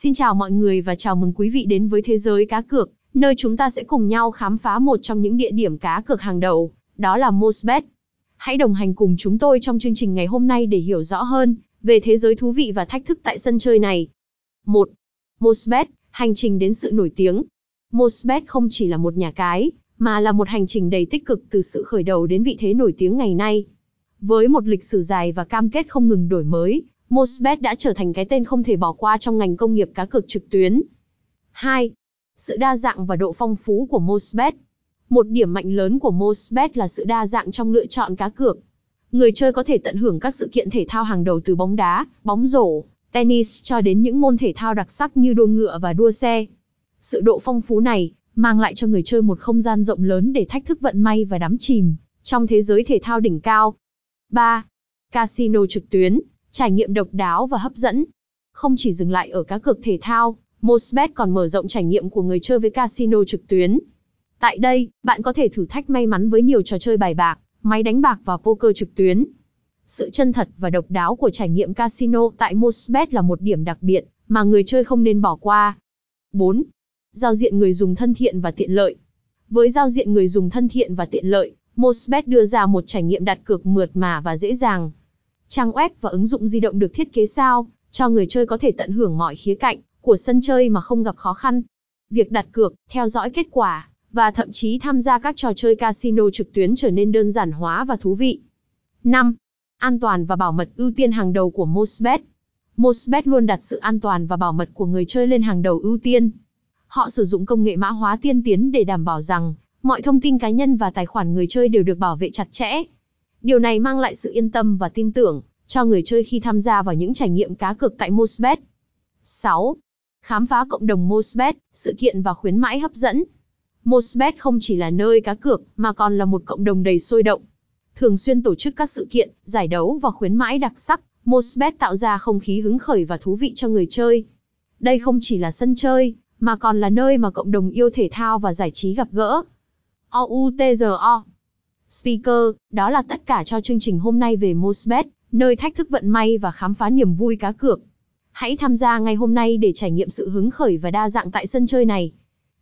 Xin chào mọi người và chào mừng quý vị đến với thế giới cá cược, nơi chúng ta sẽ cùng nhau khám phá một trong những địa điểm cá cược hàng đầu, đó là Mosbet. Hãy đồng hành cùng chúng tôi trong chương trình ngày hôm nay để hiểu rõ hơn về thế giới thú vị và thách thức tại sân chơi này. 1. Mosbet, hành trình đến sự nổi tiếng. Mosbet không chỉ là một nhà cái, mà là một hành trình đầy tích cực từ sự khởi đầu đến vị thế nổi tiếng ngày nay. Với một lịch sử dài và cam kết không ngừng đổi mới, Mosbet đã trở thành cái tên không thể bỏ qua trong ngành công nghiệp cá cược trực tuyến. 2. Sự đa dạng và độ phong phú của Mosbet. Một điểm mạnh lớn của Mosbet là sự đa dạng trong lựa chọn cá cược. Người chơi có thể tận hưởng các sự kiện thể thao hàng đầu từ bóng đá, bóng rổ, tennis cho đến những môn thể thao đặc sắc như đua ngựa và đua xe. Sự độ phong phú này mang lại cho người chơi một không gian rộng lớn để thách thức vận may và đắm chìm trong thế giới thể thao đỉnh cao. 3. Casino trực tuyến, trải nghiệm độc đáo và hấp dẫn. Không chỉ dừng lại ở cá cược thể thao, Mosbet còn mở rộng trải nghiệm của người chơi với casino trực tuyến. Tại đây, bạn có thể thử thách may mắn với nhiều trò chơi bài bạc, máy đánh bạc và poker trực tuyến. Sự chân thật và độc đáo của trải nghiệm casino tại Mosbet là một điểm đặc biệt mà người chơi không nên bỏ qua. 4. Giao diện người dùng thân thiện và tiện lợi. Với giao diện người dùng thân thiện và tiện lợi, Mosbet đưa ra một trải nghiệm đặt cược mượt mà và dễ dàng. Trang web và ứng dụng di động được thiết kế sao cho người chơi có thể tận hưởng mọi khía cạnh của sân chơi mà không gặp khó khăn. Việc đặt cược, theo dõi kết quả và thậm chí tham gia các trò chơi casino trực tuyến trở nên đơn giản hóa và thú vị. 5. An toàn và bảo mật ưu tiên hàng đầu của Mosbet. Mosbet luôn đặt sự an toàn và bảo mật của người chơi lên hàng đầu ưu tiên. Họ sử dụng công nghệ mã hóa tiên tiến để đảm bảo rằng mọi thông tin cá nhân và tài khoản người chơi đều được bảo vệ chặt chẽ. Điều này mang lại sự yên tâm và tin tưởng cho người chơi khi tham gia vào những trải nghiệm cá cược tại Mosbet. 6. Khám phá cộng đồng Mosbet, sự kiện và khuyến mãi hấp dẫn. Mosbet không chỉ là nơi cá cược mà còn là một cộng đồng đầy sôi động. Thường xuyên tổ chức các sự kiện, giải đấu và khuyến mãi đặc sắc, Mosbet tạo ra không khí hứng khởi và thú vị cho người chơi. Đây không chỉ là sân chơi, mà còn là nơi mà cộng đồng yêu thể thao và giải trí gặp gỡ. OUTZO Speaker, đó là tất cả cho chương trình hôm nay về Mosbet, nơi thách thức vận may và khám phá niềm vui cá cược. Hãy tham gia ngay hôm nay để trải nghiệm sự hứng khởi và đa dạng tại sân chơi này.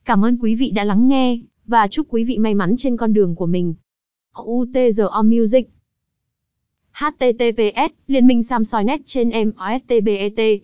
Cảm ơn quý vị đã lắng nghe, và chúc quý vị may mắn trên con đường của mình. UTZO Music HTTPS, Liên minh Samsung Net trên MOSTBET